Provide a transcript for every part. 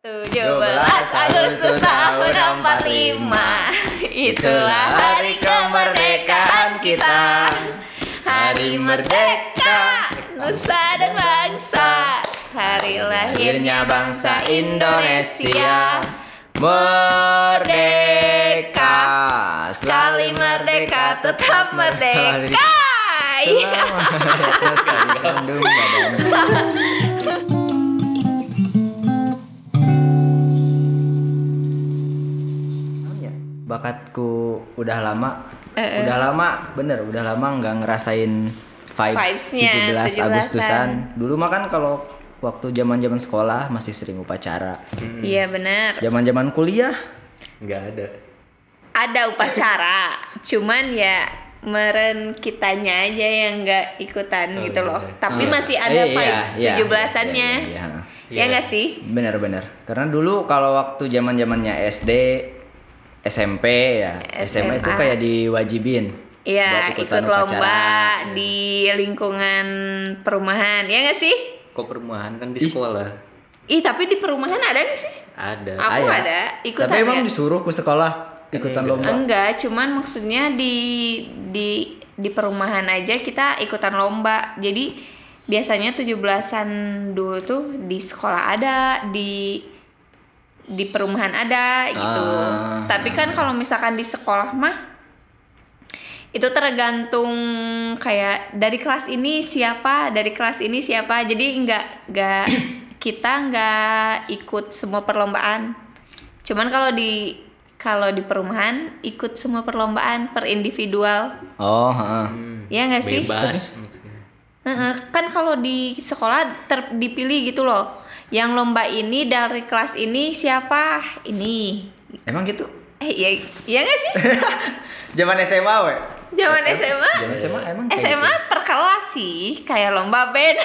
17 Agustus tahun 45 Itulah hari kemerdekaan kita. Hari merdeka. Nusa dan bangsa. Hari lahirnya bangsa Indonesia. Merdeka. Sekali merdeka tetap merdeka. Iya. Kandung Bakatku udah lama, Eh, udah lama, bener, udah lama nggak ngerasain vibes Vibes-nya, 17 17-an. Agustusan. Dulu mah kan kalau waktu zaman-zaman sekolah masih sering upacara. Iya benar Zaman-zaman kuliah nggak ada Ada upacara Cuman ya meren kitanya aja yang nggak ikutan Oh, gitu loh iya. Tapi Ah. masih ada Eh, iya, vibes iya, 17-annya iya, iya, iya. Ya nggak sih? Bener-bener. Karena dulu kalau waktu zaman zamannya SD, SMP ya, SMA, itu kayak diwajibin. Iya, ikut ikutan lomba upacara. di lingkungan perumahan, ya nggak sih? kok perumahan kan di sekolah Ih, tapi di perumahan ada nggak sih? ada Aku Ah, ya. ada, ikutan Tapi emang disuruh ke sekolah ikutan lomba. Enggak, cuman maksudnya di di di perumahan aja kita ikutan lomba. Jadi biasanya 17-an dulu tuh di sekolah ada, di di perumahan ada gitu. Ah. Tapi kan kalau misalkan di sekolah mah itu tergantung kayak dari kelas ini siapa, dari kelas ini siapa. Jadi enggak enggak kita nggak ikut semua perlombaan. Cuman kalau di kalau di perumahan ikut semua perlombaan per individual. Oh, heeh. Hmm, Ya nggak sih? bebas Heeh, kan kalau di sekolah ter dipilih gitu loh. Yang lomba ini dari kelas ini siapa? Ini. Emang gitu? Eh iya iya nggak sih? Zaman SMA, we. Zaman SMA? Zaman SMA emang kayak SMA gitu? per kelas sih, kayak lomba band.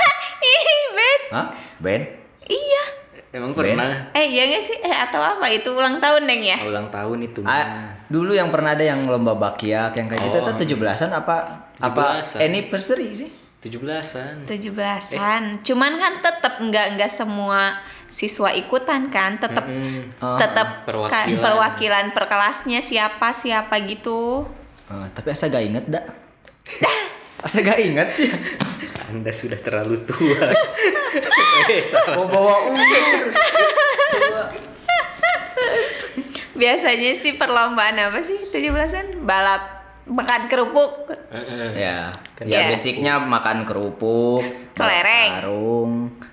Ih, band. Hah? Band? Iya. emang Ben? pernah Eh iya nggak sih? Eh atau apa? Itu ulang tahun Neng ya? ulang tahun itu mah. Ah, dulu yang pernah ada yang lomba bakyak yang kayak gitu Oh. itu 17-an apa apa 17-an. anniversary sih? 17-an 17-an. Cuman kan tetap nggak nggak semua siswa ikutan kan, tetap Mm-mm. Oh, tetap perwakilan. ka- perwakilan per kelasnya siapa siapa gitu. Oh, tapi asa gak inget dah. asa gak inget sih. anda sudah terlalu tua eh salah Mau bawa umur. Biasanya sih perlombaan apa sih 17-an? Balap makan kerupuk. Heeh. ya, ya ya. basicnya makan kerupuk, Kelereng. karung,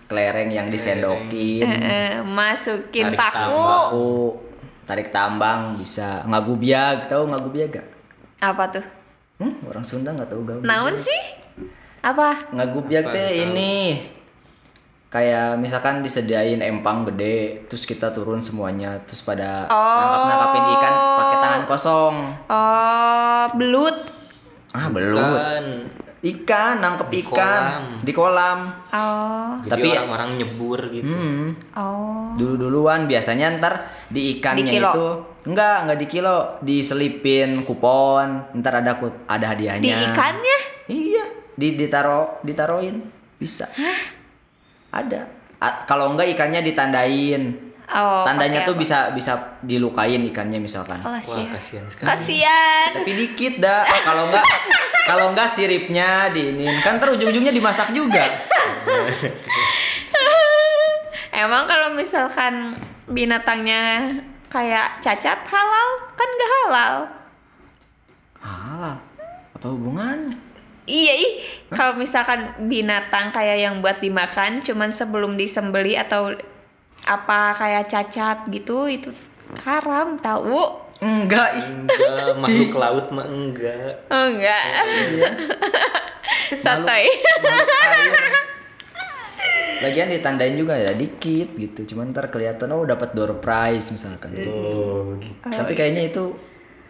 kelereng yang disendokin, masukin Tarik paku. aku tarik tambang bisa ngagubiag, tahu ngagubiag gak? Apa tuh? Hmm, orang Sunda nggak tahu gaul. Naon sih? Apa? Ngagubiag teh tahu. ini kayak misalkan disediain empang gede, terus kita turun semuanya, terus pada Oh. nangkap nangkapin ikan pakai tangan kosong. Oh, belut. Ah belum. Kan. Ikan nangkep Di ikan kolam. di kolam. Oh, Jadi Tapi- orang-orang nyebur gitu Hmm. oh. Dulu duluan biasanya ntar di ikannya Di kilo? itu enggak enggak di kilo, diselipin kupon, ntar ada ku- ada hadiahnya. Di ikannya? Iya, di ditaro ditaruhin bisa. Ada. A- kalau enggak ikannya ditandain. Oh, Tandanya tuh apa? bisa bisa dilukain ikannya misalkan. Oh, wah kasihan. kasihan sekali Kasihan. Tapi dikit dah. Kalau enggak kalau enggak siripnya diinin. Kan ntar ujung-ujungnya dimasak juga. Emang kalau misalkan binatangnya kayak cacat halal kan gak halal. Halal. Apa hubungannya? Iya ih, kalau misalkan binatang kayak yang buat dimakan cuman sebelum disembeli atau apa kayak cacat gitu itu haram tahu. Enggak ih. enggak makhluk laut mah enggak Oh enggak. Santai. Makhluk air. Lagian ditandain juga ya dikit gitu. Cuman ntar kelihatan oh dapat door prize misalkan. oh gitu. Tapi kayaknya itu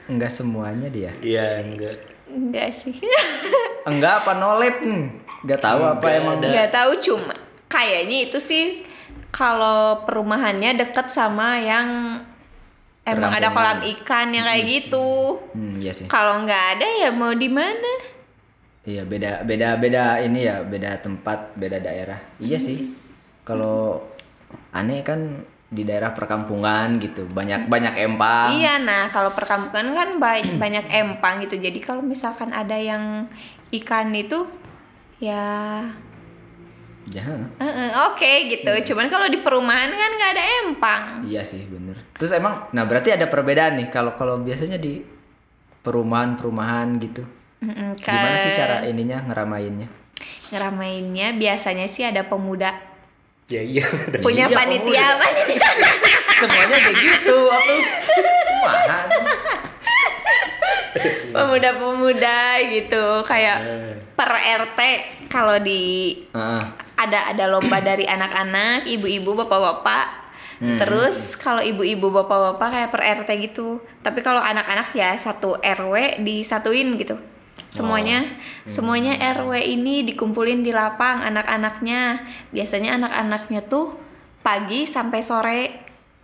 enggak semuanya dia. iya enggak Enggak sih. Enggak apa nolep hmm. Enggak tahu apa Enggak emang. ada. Enggak tahu cuma kayaknya itu sih kalau perumahannya deket sama yang emang ada kolam ikan yang kayak gitu. Hmm, iya sih. Kalau nggak ada ya mau di mana? Iya beda beda beda ini ya beda tempat beda daerah. Iya sih. Kalau aneh kan di daerah perkampungan gitu. Banyak banyak empang. Iya, nah kalau perkampungan kan ba- banyak empang gitu. Jadi kalau misalkan ada yang ikan itu ya Ya, eh, eh, oke gitu. Cuman kalau di perumahan kan nggak ada empang. iya sih bener. Terus emang nah berarti ada perbedaan nih kalau kalau biasanya di perumahan perumahan gitu. Ke- gimana sih cara ininya ngeramainnya? Ngeramainnya biasanya sih ada pemuda Ya iya. punya Iya, panitia pemuda. panitia semuanya kayak gitu Wah, pemuda-pemuda gitu kayak Eh. per RT kalau di ah, ada ada lomba dari anak-anak, ibu-ibu, bapak-bapak. Hmm. Terus kalau ibu-ibu, bapak-bapak kayak per RT gitu. Tapi kalau anak-anak ya satu RW disatuin gitu. Semuanya semuanya RW ini dikumpulin di lapang anak-anaknya. Biasanya anak-anaknya tuh pagi sampai sore.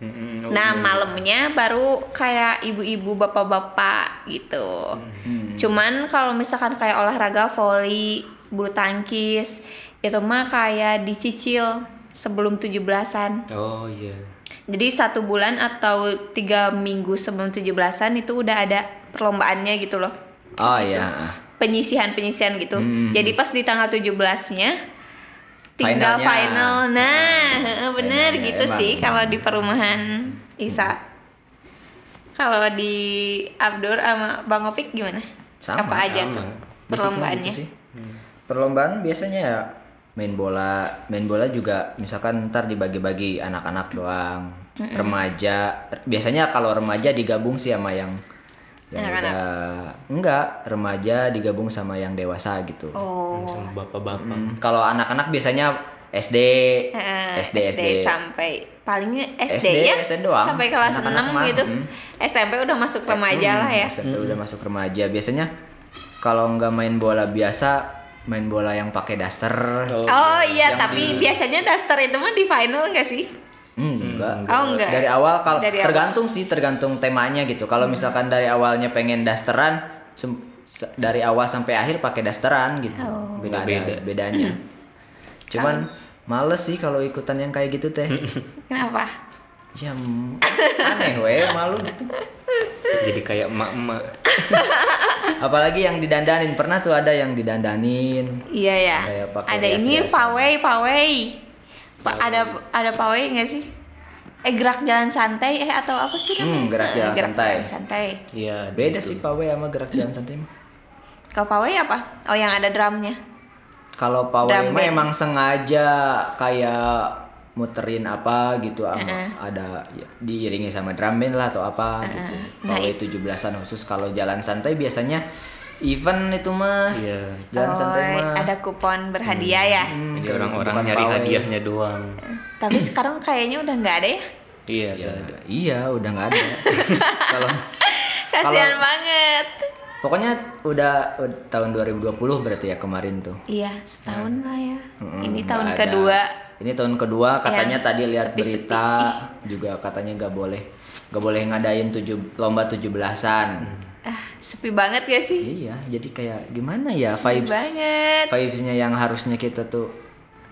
Mm-mm, oh Nah, iya. malamnya baru kayak ibu-ibu, bapak-bapak gitu. hmm. Cuman kalau misalkan kayak olahraga voli, bulu tangkis, itu mah kayak dicicil sebelum 17-an. Oh iya. Jadi satu bulan atau tiga minggu sebelum 17-an itu udah ada perlombaannya gitu loh. Oh iya Penyisihan-penyisihan gitu. Hmm. Jadi pas di tanggal 17-nya tinggal Finalnya. final. Nah, bener Finalnya, gitu emang. sih kalau di perumahan Isa. Kalau di Abdur sama Bang Opik gimana? Sama, Apa aja sama. tuh Basicnya perlombaannya? gitu sih. Perlombaan biasanya ya main bola, main bola juga misalkan ntar dibagi-bagi anak-anak doang, remaja. Biasanya kalau remaja digabung sih sama yang yang Anak-anak. udah enggak, remaja digabung sama yang dewasa gitu. Oh. Sama bapak-bapak. Hmm, kalau anak-anak biasanya SD, Eh, SD, SD, sampai palingnya SD, SD, ya SD doang. sampai kelas Anak-anak 6 mah, gitu hmm. SMP udah masuk remaja lah ya SMP udah masuk remaja. Biasanya kalau nggak main bola biasa, main bola yang pakai daster. Oh, oh iya tapi di- biasanya daster itu mah di final gak sih Hmm, enggak. oh enggak Dari awal kalau Dari awal. tergantung sih, tergantung temanya gitu. Kalau misalkan dari awalnya pengen dasteran, sem- se- dari awal sampai akhir pakai dasteran gitu. Oh. Nggak ada bedanya. Cuman males sih kalau ikutan yang kayak gitu teh. kenapa ya aneh weh, malu gitu. Jadi kayak emak-emak. Apalagi yang didandanin, pernah tuh ada yang didandanin. iya ya Kayak pakai ada ini hias-hiasan. Pawai pawai Pa- ada ada pawai nggak sih eh gerak jalan santai eh atau apa sih Hmm, namanya? gerak jalan santai. jalan santai Iya. Beda gitu. sih pawai sama gerak jalan santai mah. kalau pawai apa oh yang ada drumnya Kalau pawai Drum mah emang sengaja kayak muterin apa gitu ama Heeh. ada ya, diiringi sama drum band lah atau apa gitu. Nah, Pawai 17-an khusus kalau jalan santai biasanya event itu mah. Iya. Jalan Oh, santai mah. ada kupon berhadiah ya Hmm, Jadi kayak orang-orang nyari pawai. hadiahnya doang. tapi sekarang kayaknya udah nggak ada ya Iya. Ya, ada. iya udah nggak ada. Kalau kasihan banget pokoknya udah, udah tahun 2020 berarti ya kemarin tuh. Iya, setahun lah ya. Mm-mm, Ini tahun ada. kedua. Ini tahun kedua katanya Yang tadi lihat berita juga katanya nggak boleh nggak boleh ngadain tujuh lomba tujuh belasan. Ah, sepi banget ya sih? Iya, jadi kayak gimana ya Sepi vibes banget. vibesnya yang harusnya kita tuh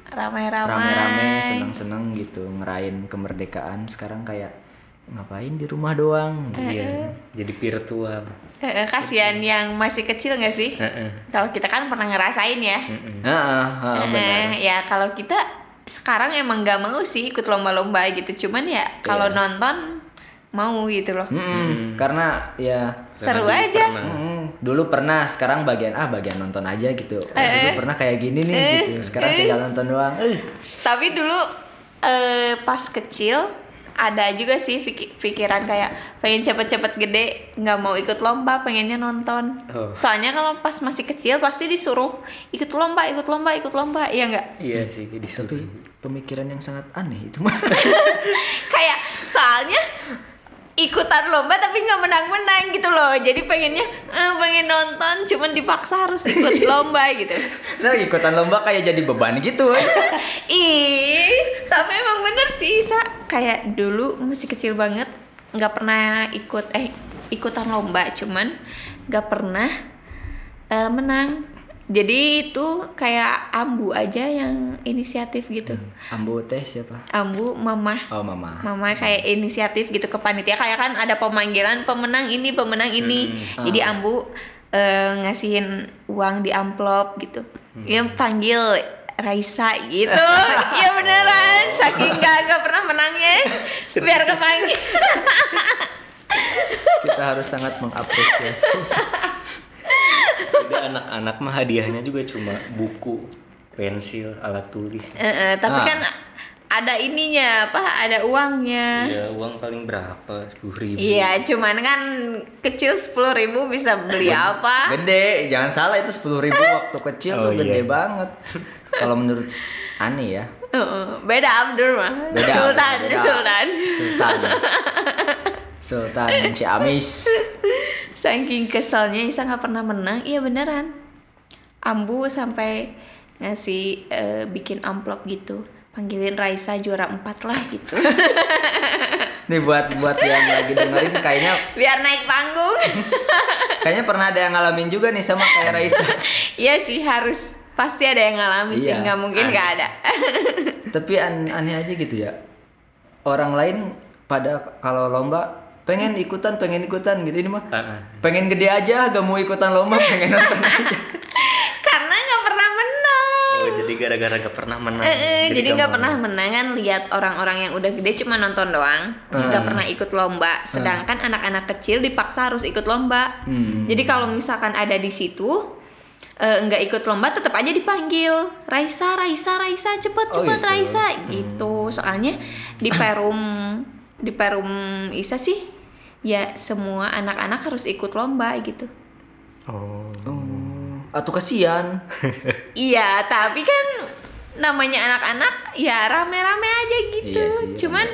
Ramai-ramai. rame-rame seneng-seneng gitu ngerayain kemerdekaan sekarang kayak ngapain di rumah doang. Iya. Jadi virtual. Kasihan yang masih kecil nggak sih? Kalau kita kan pernah ngerasain ya. Heeh, benar. Ya kalau kita sekarang emang nggak mau sih ikut lomba-lomba gitu. Cuman ya kalau Iya. nonton mau gitu loh. Mm-mm, Karena ya Seru Karena dulu aja. pernah. mm, dulu pernah, sekarang bagian ah bagian nonton aja gitu. Oh, Eh, dulu eh. pernah kayak gini nih Eh, gitu. Sekarang eh. tinggal nonton doang. Eh. Tapi dulu eh, pas kecil ada juga sih piki- pikiran kayak pengen cepet-cepet gede nggak mau ikut lomba pengennya nonton Oh. soalnya kalau pas masih kecil pasti disuruh ikut lomba ikut lomba ikut lomba iya nggak Iya sih disuruh. Tapi pemikiran yang sangat aneh itu mah. kayak soalnya ikutan lomba tapi nggak menang-menang gitu loh jadi pengennya eh, pengen nonton cuman dipaksa harus ikut lomba gitu nah, ikutan lomba kayak jadi beban gitu. eh. Ih, tapi emang bener sih Sa. Kayak dulu masih kecil banget, nggak pernah ikut eh ikutan lomba, cuman nggak pernah eh, menang Jadi itu kayak Ambu aja yang inisiatif gitu. Ambu teh siapa? Ambu mama Oh mama. Mama kayak inisiatif gitu ke panitia. Kayak kan ada pemanggilan pemenang ini pemenang ini. Jadi Ambu eh, ngasihin uang di amplop gitu. Dia panggil Raisa gitu. Iya beneran. Saking gak, gak pernah menangnya. Biar kepanggil. Kita harus sangat mengapresiasi. Jadi anak-anak mah hadiahnya juga cuma buku, pensil, alat tulis. Eh, eh, tapi Ah. kan ada ininya apa ada uangnya Ya uang paling berapa? Sepuluh ribu. Iya, cuman kan kecil sepuluh ribu bisa beli apa? Gede, jangan salah itu sepuluh ribu waktu kecil Oh, tuh gede iya. banget. Kalau menurut Ani ya, Heeh, beda Abdur mah. Beda, Sultan, beda. Sultan. Sultan. Sultan Ciamis. Saking keselnya Isa nggak pernah menang, iya beneran. Ambu sampai ngasih eh, bikin amplop gitu, panggilin Raisa juara empat lah gitu, Nih buat buat yang lagi dengerin kayaknya biar naik panggung. kayaknya pernah ada yang ngalamin juga nih sama kayak Raisa. Iya sih harus pasti ada yang ngalamin sih, Iya, nggak mungkin nggak ada. Tapi an- aneh aja gitu ya. Orang lain pada kalau lomba pengen ikutan, pengen ikutan gitu ini mah. Ah, ah. Pengen gede aja, gak mau ikutan lomba, pengen nonton aja. Karena nggak pernah menang. Oh jadi gara-gara gak pernah menang. Eh, jadi nggak pernah menang kan lihat orang-orang yang udah gede cuma nonton doang nggak pernah ikut lomba sedangkan anak-anak kecil dipaksa harus ikut lomba Hmm. jadi kalau misalkan ada di situ eh, nggak ikut lomba tetap aja dipanggil Raisa Raisa Raisa cepet Oh, cepet gitu. Raisa gitu soalnya di perum di perum Isa sih ya semua anak-anak harus ikut lomba gitu Oh. Oh, atau kasihan. Iya, tapi kan namanya anak-anak ya rame-rame aja gitu. Iya sih, Cuman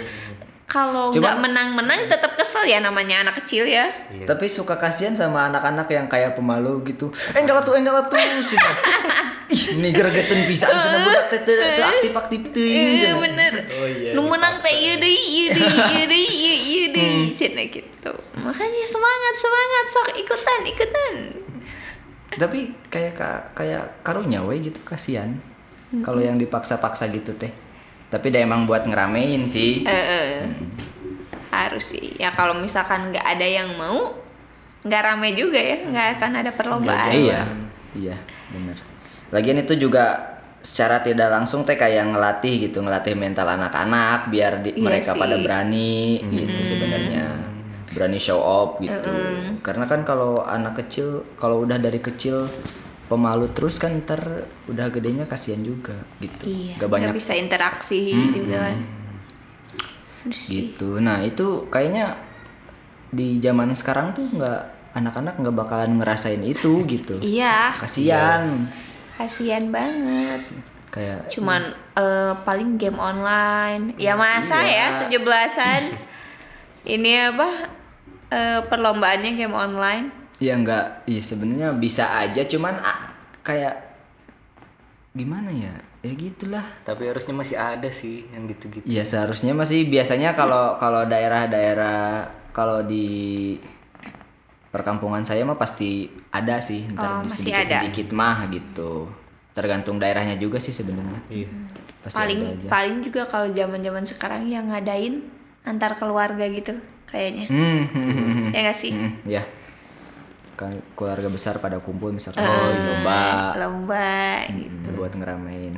kalau nggak menang-menang tetap kesel ya namanya anak kecil ya. Iya. Tapi suka kasihan sama anak-anak yang kayak pemalu gitu. Enggak tuh, enggak tuh. Ih, ini gregetan pisan cina budak teh teu teu aktif-aktif teuing Iya cenah. bener. Oh iya, Lu menang teh dipaksa. iya deh, iya deh, iya deh, iya iya deh. Hmm. Cina gitu. Makanya semangat semangat sok ikutan ikutan. Tapi kayak ka- kayak karunya we gitu kasihan. Kalau yang dipaksa-paksa gitu teh. Tapi dia emang buat ngeramein sih. Eh, eh. Harus sih. Ya kalau misalkan nggak ada yang mau, nggak rame juga ya, nggak akan ada perlombaan. Iya, iya, bener. Lagian itu juga secara tidak langsung teh kayak ngelatih gitu, ngelatih mental anak-anak biar di- Iya mereka sih. pada berani gitu sebenarnya. Berani show off gitu. Karena kan kalau anak kecil kalau udah dari kecil pemalu terus kan ntar udah gedenya kasihan juga gitu. Iya, Gak banyak bisa interaksi juga kan. Aduh sih. gitu. Nah, itu kayaknya di zaman sekarang tuh nggak anak-anak nggak bakalan ngerasain itu gitu. Iya, Kasihan. Kasihan banget. Kayak Cuman eh, paling game online. Ya masa Iya. ya 17-an. Ini apa? eh, perlombaannya game online. Ya enggak, iya sebenarnya bisa aja cuman ah, kayak gimana ya? Ya gitulah. Tapi harusnya masih ada sih yang gitu-gitu. Ya seharusnya masih biasanya kalau kalau daerah-daerah kalau di perkampungan saya mah pasti ada sih Oh, ntar masih sedikit-sedikit mah gitu. Tergantung daerahnya juga sih sebenarnya. Iya. Pasti paling ada aja. paling juga kalau zaman-zaman sekarang yang ngadain antar keluarga gitu kayaknya. Hmm, hmm. Ya gak sih? Hmm, ya. Kan keluarga besar pada kumpul misalkan Eh, oh, lomba Lomba gitu. Hmm, buat ngeramein.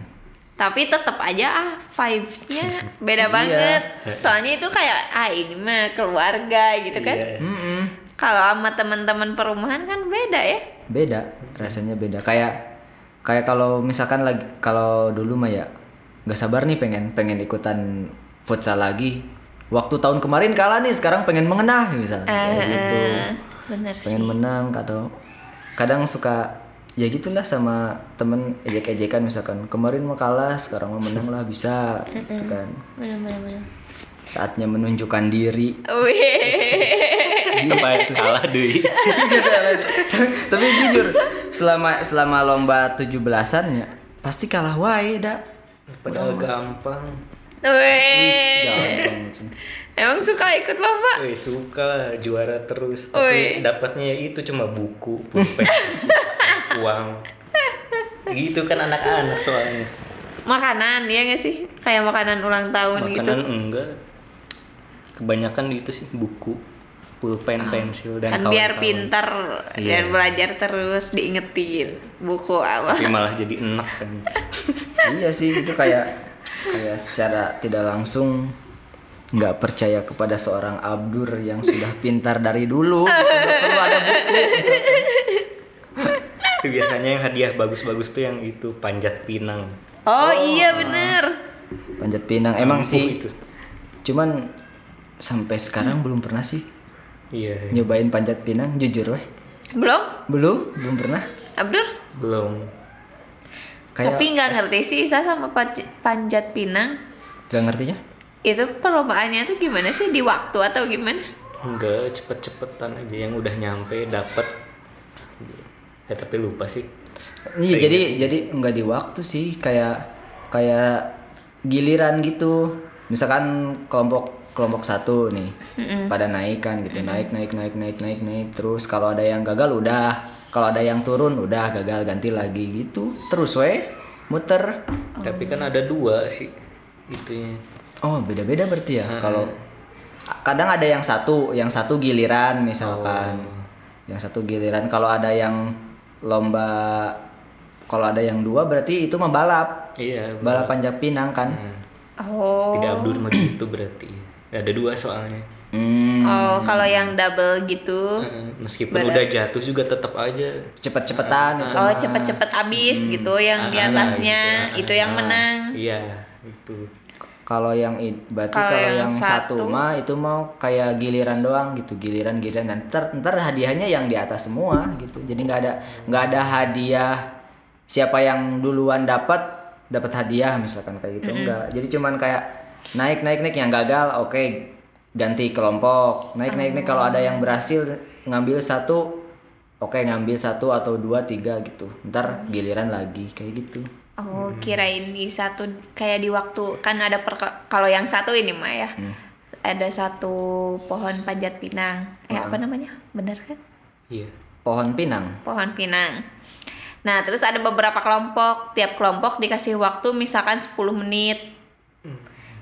tapi tetap aja ah vibes-nya beda Iya. banget soalnya itu kayak ah ini mah keluarga gitu kan Iya. Kalau sama teman-teman perumahan kan beda ya? Beda rasanya beda. Kayak kayak kalau misalkan lagi kalau dulu mah ya nggak sabar nih pengen pengen ikutan futsal lagi. Waktu tahun kemarin kalah nih sekarang pengen mengenah misalnya. Kayak gitu. bener sih. pengen menang atau kadang suka ya gitulah sama temen ejek-ejekan misalkan. Kemarin mau kalah sekarang mau menang lah bisa gitu kan. Bener bener bener saatnya menunjukkan diri Wih. Supaya kalah deh. tapi, tapi jujur selama selama lomba 17-an ya pasti kalah wae dah Padahal gampang. Wih. emang suka ikut lomba Wih suka lah, juara terus. Wih. Tapi dapatnya ya itu cuma buku, pulpen, uang. gitu kan anak-anak soalnya Makanan ya nggak sih? Kayak makanan ulang tahun gitu. makanan enggak kebanyakan itu sih buku pulpen pensil dan kan biar kawan-kawan. pinter, biar belajar terus diingetin buku apa. tapi malah jadi enak kan iya sih itu kayak kayak secara tidak langsung nggak percaya kepada seorang Abdur yang sudah pintar dari dulu gitu. Perlu ada buku misalkan. Biasanya yang hadiah bagus-bagus tuh yang itu panjat pinang Oh, iya bener. panjat pinang emang Ampuh sih itu cuman sampai sekarang belum pernah sih. Iya. Nyobain panjat pinang jujur weh. Belum? belum belum pernah. Abdur? belum. Kayak Tapi nggak ngerti sih Isa sama panj- panjat pinang. nggak ngertinya Itu perlombaannya tuh gimana sih? Di waktu atau gimana? enggak cepet-cepetan aja. Yang udah nyampe dapet. Ya tapi lupa sih. Iya jadi jadi nggak di waktu sih. Kayak kayak giliran gitu. Misalkan kelompok kelompok satu nih pada naik kan gitu naik naik naik naik naik naik terus kalau ada yang gagal udah kalau ada yang turun udah gagal ganti lagi gitu terus weh muter. Tapi kan ada dua sih itunya. Oh beda beda berarti ya kalau kadang ada yang satu yang satu giliran misalkan. Yang satu giliran kalau ada yang lomba kalau ada yang dua berarti itu mah balap iya balap panjat pinang kan Oh. tidak abdur mah gitu berarti. Ada dua soalnya. Hmm, Oh, kalau yang double gitu. Meskipun udah jatuh juga tetap aja. Cepet-cepetan itu Oh, cepet-cepet habis gitu yang di Ah, atasnya. gitu. itu yang menang. iya itu. Kalau yang berarti Kalau kalau yang yang, satu, satu- mah itu mau kayak giliran doang gitu giliran giliran. Dan ntar ntar hadiahnya yang di atas semua gitu. Jadi nggak ada nggak ada hadiah siapa yang duluan dapat dapat hadiah misalkan kayak gitu. Enggak. Jadi cuman kayak naik naik naik yang gagal oke ganti kelompok. Naik naik naik. Kalau ada yang berhasil ngambil satu oke ngambil satu atau dua tiga gitu. Ntar giliran lagi kayak gitu. Oh, kirain di satu kayak di waktu kan ada per kalau yang satu ini mah ya. Ada satu pohon panjat pinang. Eh apa namanya? Bener kan? iya. Pohon pinang. Pohon pinang. Nah, terus ada beberapa kelompok. Tiap kelompok dikasih waktu misalkan 10 menit.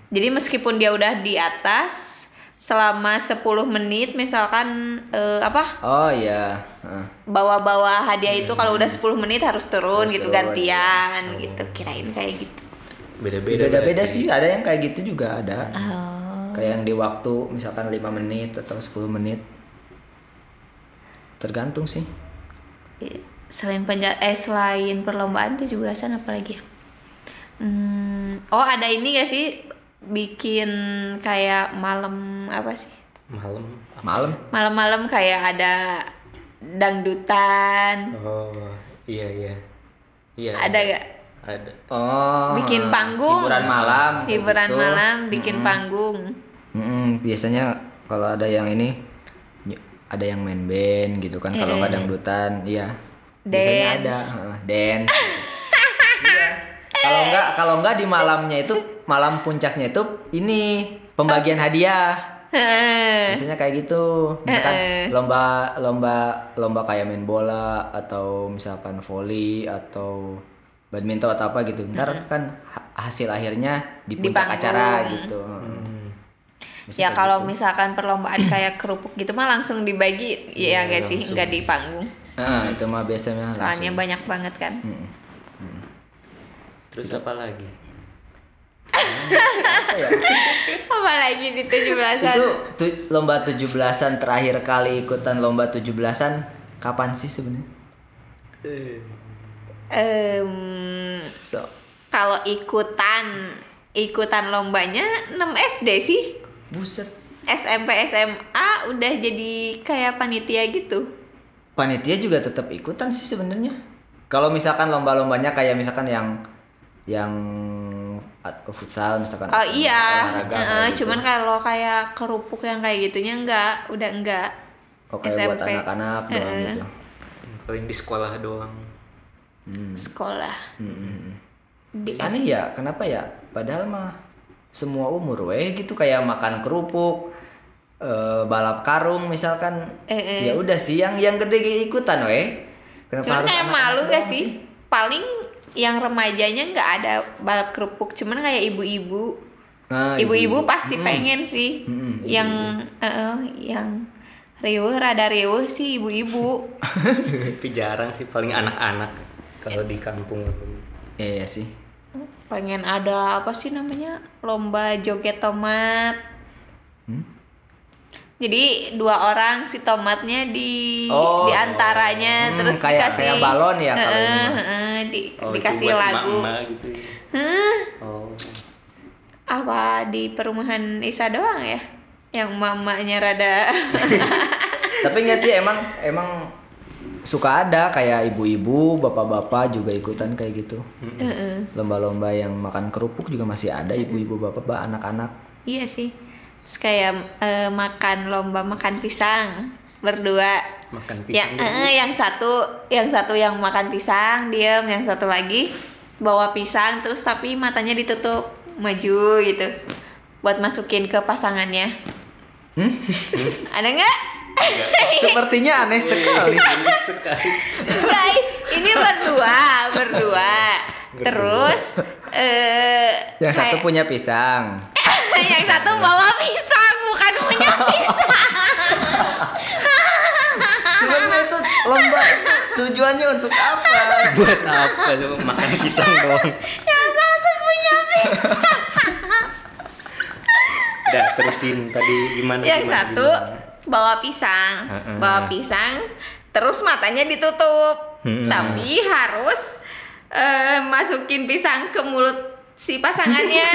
Jadi meskipun dia udah di atas selama 10 menit misalkan eh, apa? oh iya Heeh. bawa-bawa hadiah itu kalau udah 10 menit harus turun Harus gitu turun, gantian gitu. Kirain kayak gitu. beda-beda beda-beda sih ada yang kayak gitu juga ada Oh. kayak yang di waktu misalkan 5 menit atau 10 menit tergantung sih selain penja eh selain perlombaan 17-an apa lagi ya? Hmm, oh ada ini gak sih bikin kayak malam apa sih? malam malam Malam-malam kayak ada dangdutan. oh iya iya iya Ada gak? ada oh Bikin panggung. hiburan malam Hiburan gitu. malam bikin panggung. Mm-mm, biasanya kalau ada yang ini ada yang main band gitu kan kalau nggak dangdutan iya biasanya ada Dance. Iya. kalau nggak kalau nggak di malamnya itu malam puncaknya itu ini pembagian hadiah. Biasanya kayak gitu. Misalkan lomba lomba lomba kayak main bola atau misalkan volley atau badminton atau apa gitu. Ntar kan ha- hasil akhirnya di puncak acara gitu. Hmm. Ya kalau gitu. misalkan perlombaan kayak kerupuk gitu mah langsung dibagi ya Iya, gak sih nggak di panggung Nah, itu mah biasanya soalnya langsung. banyak banget kan Mm. terus apa lagi Apa ya? apalagi di 17-an itu tu- lomba 17-an terakhir kali ikutan lomba 17-an kapan sih sebenarnya? Em, So, kalau ikutan ikutan lombanya 6 SD sih buset. SMP SMA udah jadi kayak panitia gitu Panitia juga tetap ikutan sih sebenarnya. Kalau misalkan lomba-lombanya kayak misalkan yang yang futsal misalkan oh iya olahraga Heeh, kayak gitu. cuman kalau kayak kerupuk yang kayak gitunya enggak udah enggak oh, kayak buat SMP. anak-anak doang Heeh. gitu. paling di sekolah doang Hmm. sekolah Hmm, hmm, hmm. di Aneh ya, kenapa ya? Padahal mah semua umur weh gitu kayak makan kerupuk, eh, balap karung misalkan. Eh, Ya udah sih yang yang gede ikutan weh. Kenapa cuman harus kayak malu gak sih? paling yang remajanya nggak ada balap kerupuk cuman kayak ibu-ibu. Nah, ibu-ibu. Pasti pengen sih. Mm-mm, yang eh, yang riuh rada riuh sih ibu-ibu. Tapi jarang sih paling anak-anak kalau di kampung. Iya sih. pengen ada apa sih namanya? Lomba joget tomat. Hmm? Jadi dua orang si tomatnya di Oh. di antaranya Hmm, terus kayak- dikasih kayak balon ya kalau ini Heeh, mah. heeh, di, Oh, dikasih lagu emak-emak gitu ya. Hah? Oh. apa di perumahan Isa doang ya yang mamanya rada Tapi nggak sih emang emang suka ada kayak ibu-ibu, bapak-bapak juga ikutan kayak gitu. Heeh. Lomba-lomba yang makan kerupuk juga masih ada ibu-ibu, bapak-bapak, anak-anak. iya sih terus kayak eh, makan lomba makan pisang berdua Makan yang pisang. eh, yang satu yang satu yang makan pisang diam yang satu lagi bawa pisang terus tapi matanya ditutup maju gitu buat masukin ke pasangannya Hmm? ada nggak Sepertinya aneh sekali. Enggak, ini berdua berdua terus eh Yang satu punya pisang. yang satu bawa pisang bukan punya pisang Sebenarnya itu lomba itu tujuannya untuk apa? Buat apa lu makan pisang doang? yang satu punya pisang Udah terusin tadi gimana? yang gimana, satu gimana? bawa pisang bawa pisang terus matanya ditutup Hmm. tapi harus eh, masukin pisang ke mulut si pasangannya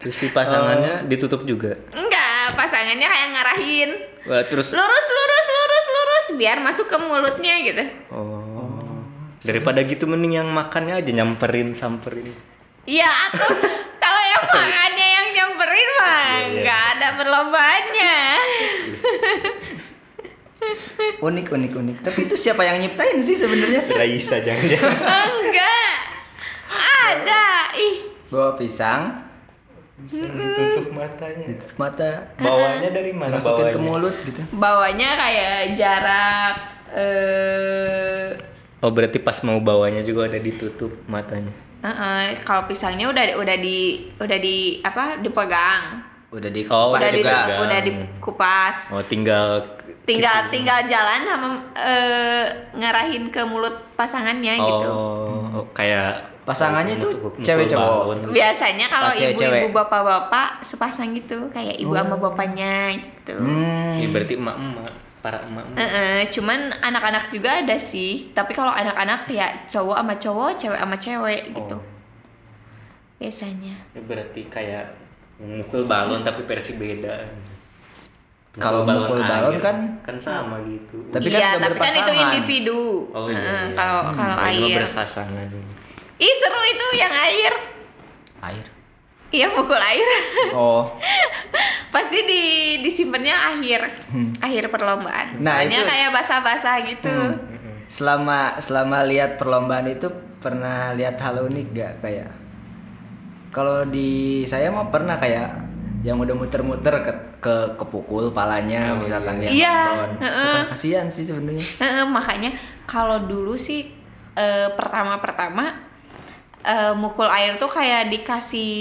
Terus si pasangannya ditutup juga. enggak pasangannya kayak ngarahin Wah, terus lurus lurus lurus lurus biar masuk ke mulutnya gitu Oh. Daripada gitu mending yang makannya aja nyamperin samperin. Iya tuh kalau yang makannya yang nyamperin mah Iya, nggak ada perlombaannya Unik unik unik. Tapi itu siapa yang nyiptain sih sebenarnya? Raisa jangan-jangan. enggak ada ih Bawa pisang, ditutup matanya. ditutup mata, Bawanya dari mana dimasukin ke mulut gitu. bawanya kayak jarak eh Oh berarti pas mau bawanya juga ada ditutup matanya. eh, eh, kalau pisangnya udah udah di udah di apa dipegang Udah di Oh, udah di juga. dipegang. udah dikupas Oh tinggal tinggal tinggal jalan sama eh, ngarahin ke mulut pasangannya gitu Oh, oh, kayak Pasangannya itu cewek cowok? balon. biasanya kalau Oh, ibu-ibu bapak-bapak sepasang gitu kayak ibu sama bapaknya gitu Hmm. Ya, berarti emak-emak, para emak-emak. Eh, eh, cuman anak-anak juga ada sih tapi kalau anak-anak ya cowok sama cowok cewek sama cewek gitu Oh. biasanya Ya, berarti kayak mukul balon tapi versi beda. Kalau mukul balon air, kan- kan sama gitu. Tapi kan iya udah tapi kan itu berpasangan. individu Oh iya. iya. kalau kalau Hmm, mah air berpasangan. Ih seru itu yang air Air. iya mukul air Oh. pasti di disimpannya akhir akhir perlombaan Hmm. Nah, soalnya itu- Hmm. kayak basah-basah gitu Selama selama lihat perlombaan itu pernah lihat hal unik gak kayak? Kalau di saya mah pernah kayak yang udah muter-muter ke ke kepukul palanya misalkan dia Iya, nonton. Suka kasihan sih sebenarnya. Heeh, makanya kalau dulu sih eh, pertama-pertama eh, mukul air tuh kayak dikasih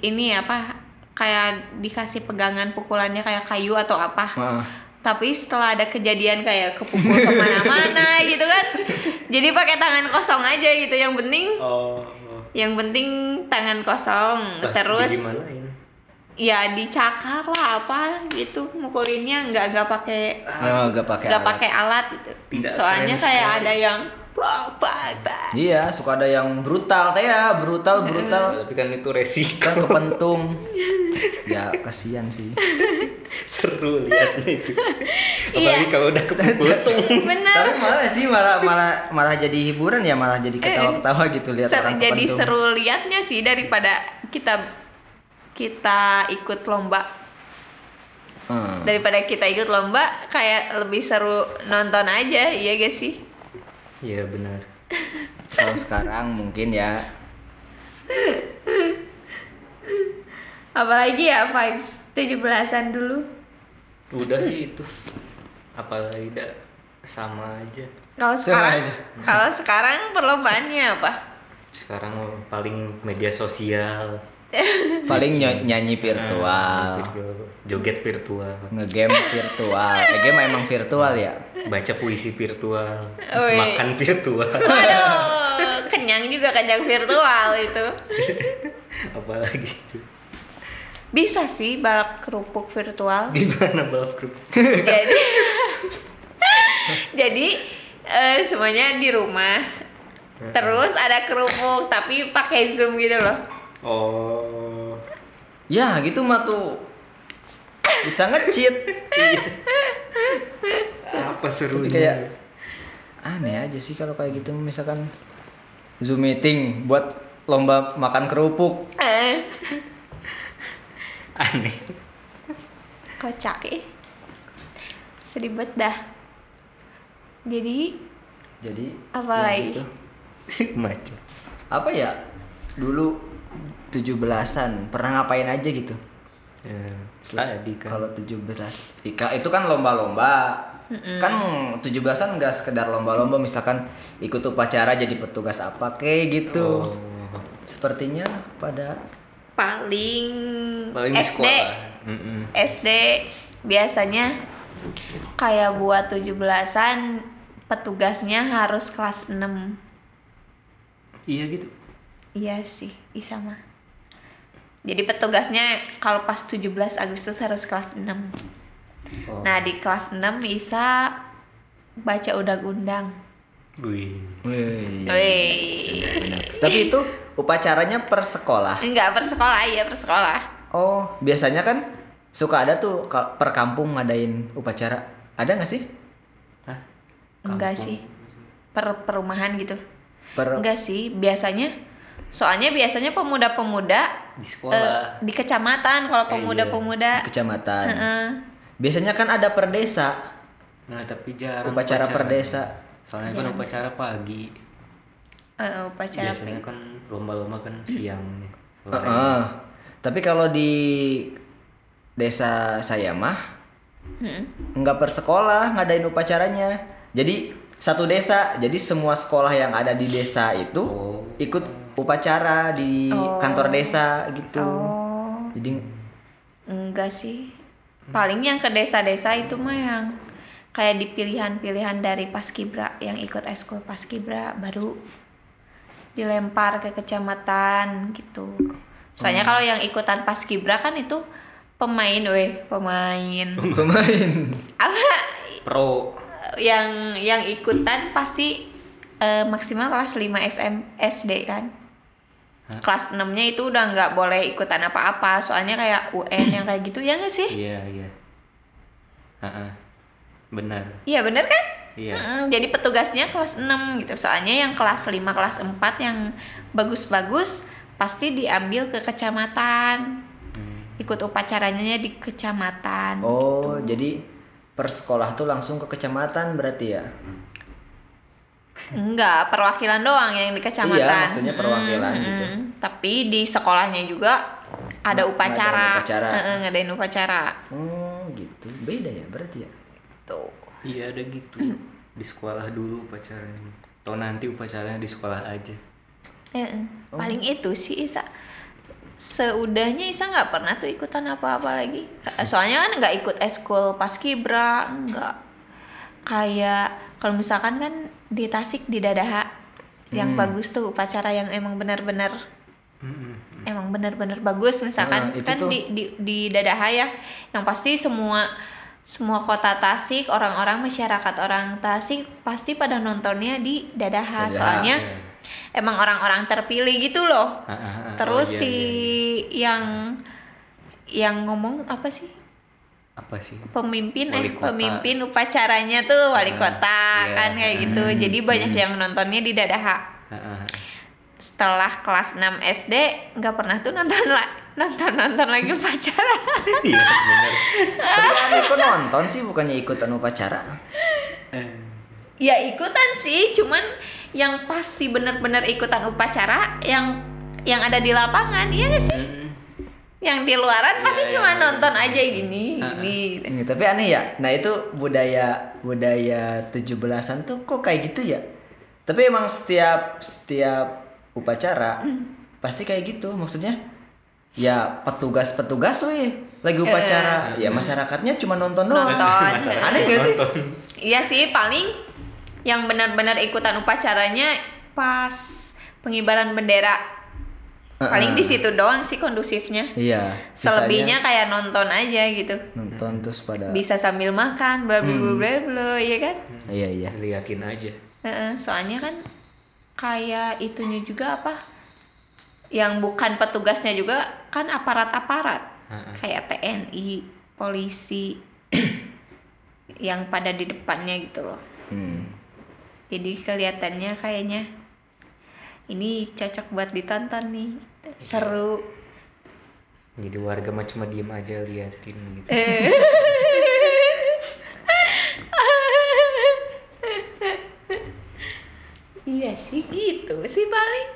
ini apa kayak dikasih pegangan pukulannya kayak kayu atau apa Heeh. tapi setelah ada kejadian kayak kepukul ke mana-mana gitu kan jadi pakai tangan kosong aja gitu yang penting Oh. yang penting tangan kosong Lah, terus ini? ya dicakar lah apa gitu mukulinnya nggak nggak pakai Oh, gak pakai nggak alat. pakai alat gitu Tidak soalnya kayak sekali. ada yang bah, bah, bah. Iya, suka ada yang brutal teh ya, brutal brutal Tapi kan itu resiko. kan kepentung. ya kasihan sih. Seru liatnya itu. Iya. Apalagi kalau udah kepukul tuh. bener Tapi malah sih malah malah malah jadi hiburan ya, malah jadi ketawa-ketawa gitu lihat Ser- orang jadi kepentung. seru liatnya sih daripada kita kita ikut lomba Hmm. daripada kita ikut lomba kayak lebih seru nonton aja iya gak sih Iya benar. Kalau sekarang mungkin ya apalagi ya vibes 17-an dulu Udah sih itu. Apalagi tidak sama aja. kalau sekarang kalau sekarang perlombaannya apa sekarang paling media sosial Paling ny- nyanyi virtual, joget virtual ngegame virtual. Eh, game emang virtual ya. baca puisi virtual Wih. makan virtual Waduh, kenyang juga kenyang virtual itu. apalagi itu Bisa sih balap kerupuk virtual. gimana balap kerupuk jadi jadi eh, semuanya di rumah. Terus ada kerupuk tapi pakai Zoom gitu loh. Oh Ya, gitu mah tuh bisa nge-cheat. apa Tapi serunya kayak aneh aja sih kalau kayak gitu misalkan Zoom meeting buat lomba makan kerupuk. Eh, aneh kocak ya. Sedih banget dah. Jadi Jadi Apa ya lagi? gitu. macam Apa ya? Dulu 17-an pernah ngapain aja gitu? Tadi kan Kalau 17 Ika itu kan lomba-lomba. Kan 17-an nggak sekedar lomba-lomba misalkan ikut upacara jadi petugas apa kayak gitu. oh, Sepertinya pada paling, paling SD Mm-mm. SD biasanya kayak buat 17-an petugasnya harus kelas 6. iya gitu Iya sih, bisa mah. Jadi petugasnya kalau pas 17 Agustus harus kelas 6. oh. Nah, di kelas 6 bisa baca undang-undang. Wih. Wih. Wih. Tapi itu upacaranya per sekolah. Enggak per sekolah, iya per sekolah. Oh, biasanya kan suka ada tuh ka- per kampung ngadain upacara. Ada nggak sih? Hah? Enggak sih. Per perumahan gitu. Per Enggak sih, biasanya soalnya biasanya pemuda-pemuda di sekolah di kecamatan kalau Eh, pemuda-pemuda. kecamatan. Heeh. Biasanya kan ada per desa, nah tapi jarang upacara per desa. soalnya kan upacara pagi Eh, upacara biasanya kan lomba-lomba kan siang sore. Heeh. Tapi kalau di desa saya mah Mm-mm. nggak per sekolah ngadain upacaranya. Jadi satu desa, jadi semua sekolah yang ada di desa itu oh ikut upacara di Oh. kantor desa gitu. Oh, Jadi enggak sih. Paling yang ke desa-desa itu mah yang kayak di pilihan-pilihan dari Paskibra yang ikut eskul Paskibra baru dilempar ke kecamatan gitu. Soalnya kalau yang ikutan Paskibra kan itu pemain, weh, pemain. pemain. Apa pro yang yang ikutan pasti eh, maksimal kelas 5 SM SD kan. Hah? Kelas 6-nya itu udah nggak boleh ikutan apa-apa, soalnya kayak UN yang kayak gitu ya nggak sih? iya iya Ha-ha. benar Iya bener kan? iya Mm, jadi petugasnya kelas 6 gitu. Soalnya yang kelas 5, kelas 4 yang bagus-bagus pasti diambil ke kecamatan. Hmm. Ikut upacaranya di kecamatan. Oh, jadi per sekolah tuh langsung ke kecamatan berarti ya? Enggak, perwakilan doang yang di kecamatan. Iya, maksudnya perwakilan Mm, gitu. mm. Tapi di sekolahnya juga ada upacara. ngadain upacara. Heeh, ngadain upacara. Oh, gitu. Beda ya berarti ya? Tuh. iya ada gitu di sekolah dulu upacaranya atau nanti upacaranya di sekolah aja Heeh. Oh. Paling itu sih Isa. Seudahnya Isa nggak pernah tuh ikutan apa-apa lagi. Soalnya kan nggak ikut eskul paskibra, nggak. Kayak kalau misalkan kan di Tasik di Dadaha yang Hmm. bagus tuh upacara yang emang benar-benar Mm-mm. emang benar-benar bagus misalkan Ah, itu kan tuh. di, di di Dadaha ya yang pasti semua semua kota Tasik orang-orang masyarakat orang Tasik pasti pada nontonnya di Dadaha, Dadaha, soalnya Iya. emang orang-orang terpilih gitu loh Ha-ha-ha. terus Oh, iya, si iya, iya. yang yang ngomong apa sih apa sih? Pemimpin Wali eh kota. pemimpin upacaranya tuh wali Ah, kota iya. kan kayak gitu. Hmm, jadi banyak yang nontonnya di Dadaha. Ha-ha. setelah kelas 6 SD nggak pernah tuh nonton lah nonton nonton lagi upacara. Iya benar Tapi kok nonton sih bukannya ikutan upacara? Ya ikutan sih cuman yang pasti bener-bener ikutan upacara yang yang ada di lapangan iya gak sih? Mm, yang di luaran pasti Iya, cuma iya. nonton aja gini Ah, gini gitu. Ini, tapi aneh ya. Nah, itu budaya budaya 17-an tuh kok kayak gitu ya? Tapi emang setiap setiap upacara pasti kayak gitu maksudnya ya petugas-petugas weh lagi upacara ya masyarakatnya cuma nonton doang Nonton. Masyarakat Aneh gak sih? nonton. Iya sih paling yang benar-benar ikutan upacaranya pas pengibaran bendera. Paling di situ doang sih kondusifnya. iya sisanya Selebihnya kayak nonton aja gitu. nonton terus pada Bisa sambil makan, bla bla bla bla bla, iya kan? iya iya Liatin aja. Heeh, soalnya kan kayak itunya juga apa? Yang bukan petugasnya juga kan aparat-aparat. Heeh. Kayak TNI, polisi yang pada di depannya gitu loh. Hmm. Jadi kelihatannya kayaknya ini cocok buat ditonton nih. Seru. Jadi warga mah cuma diem aja liatin gitu. Iya sih gitu sih paling.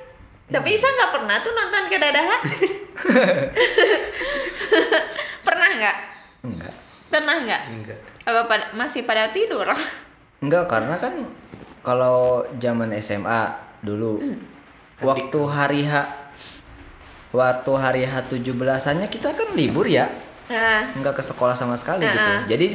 Tapi Isa nggak pernah tuh nonton ke dadaha. pernah nggak? enggak Pernah nggak? Enggak. Apa pada- masih pada tidur? enggak karena kan kalau zaman SMA dulu waktu hari H waktu hari H 17-annya kita kan libur ya. Nah, nggak ke sekolah sama sekali gitu. Jadi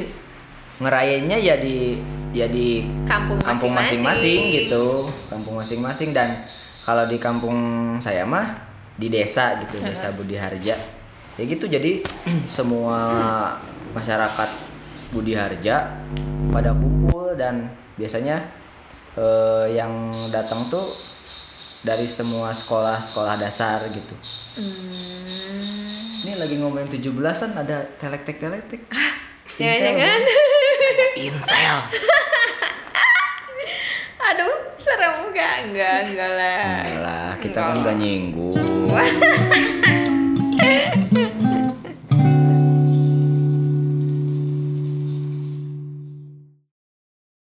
ngerayainnya ya di ya di kampung kampung masing-masing. masing-masing gitu. Kampung masing-masing dan kalau di kampung saya mah di desa gitu desa Budi Harja. Ya gitu jadi semua masyarakat Budi Harja pada kumpul dan biasanya eh, yang datang tuh dari semua sekolah-sekolah dasar gitu Hmm, ini lagi ngomongin 17-an ada telektek telektek jangan-jangan. Intel. Aduh, serem enggak? Enggak, enggak lah. Enggak lah, kita kan gak nyinggung.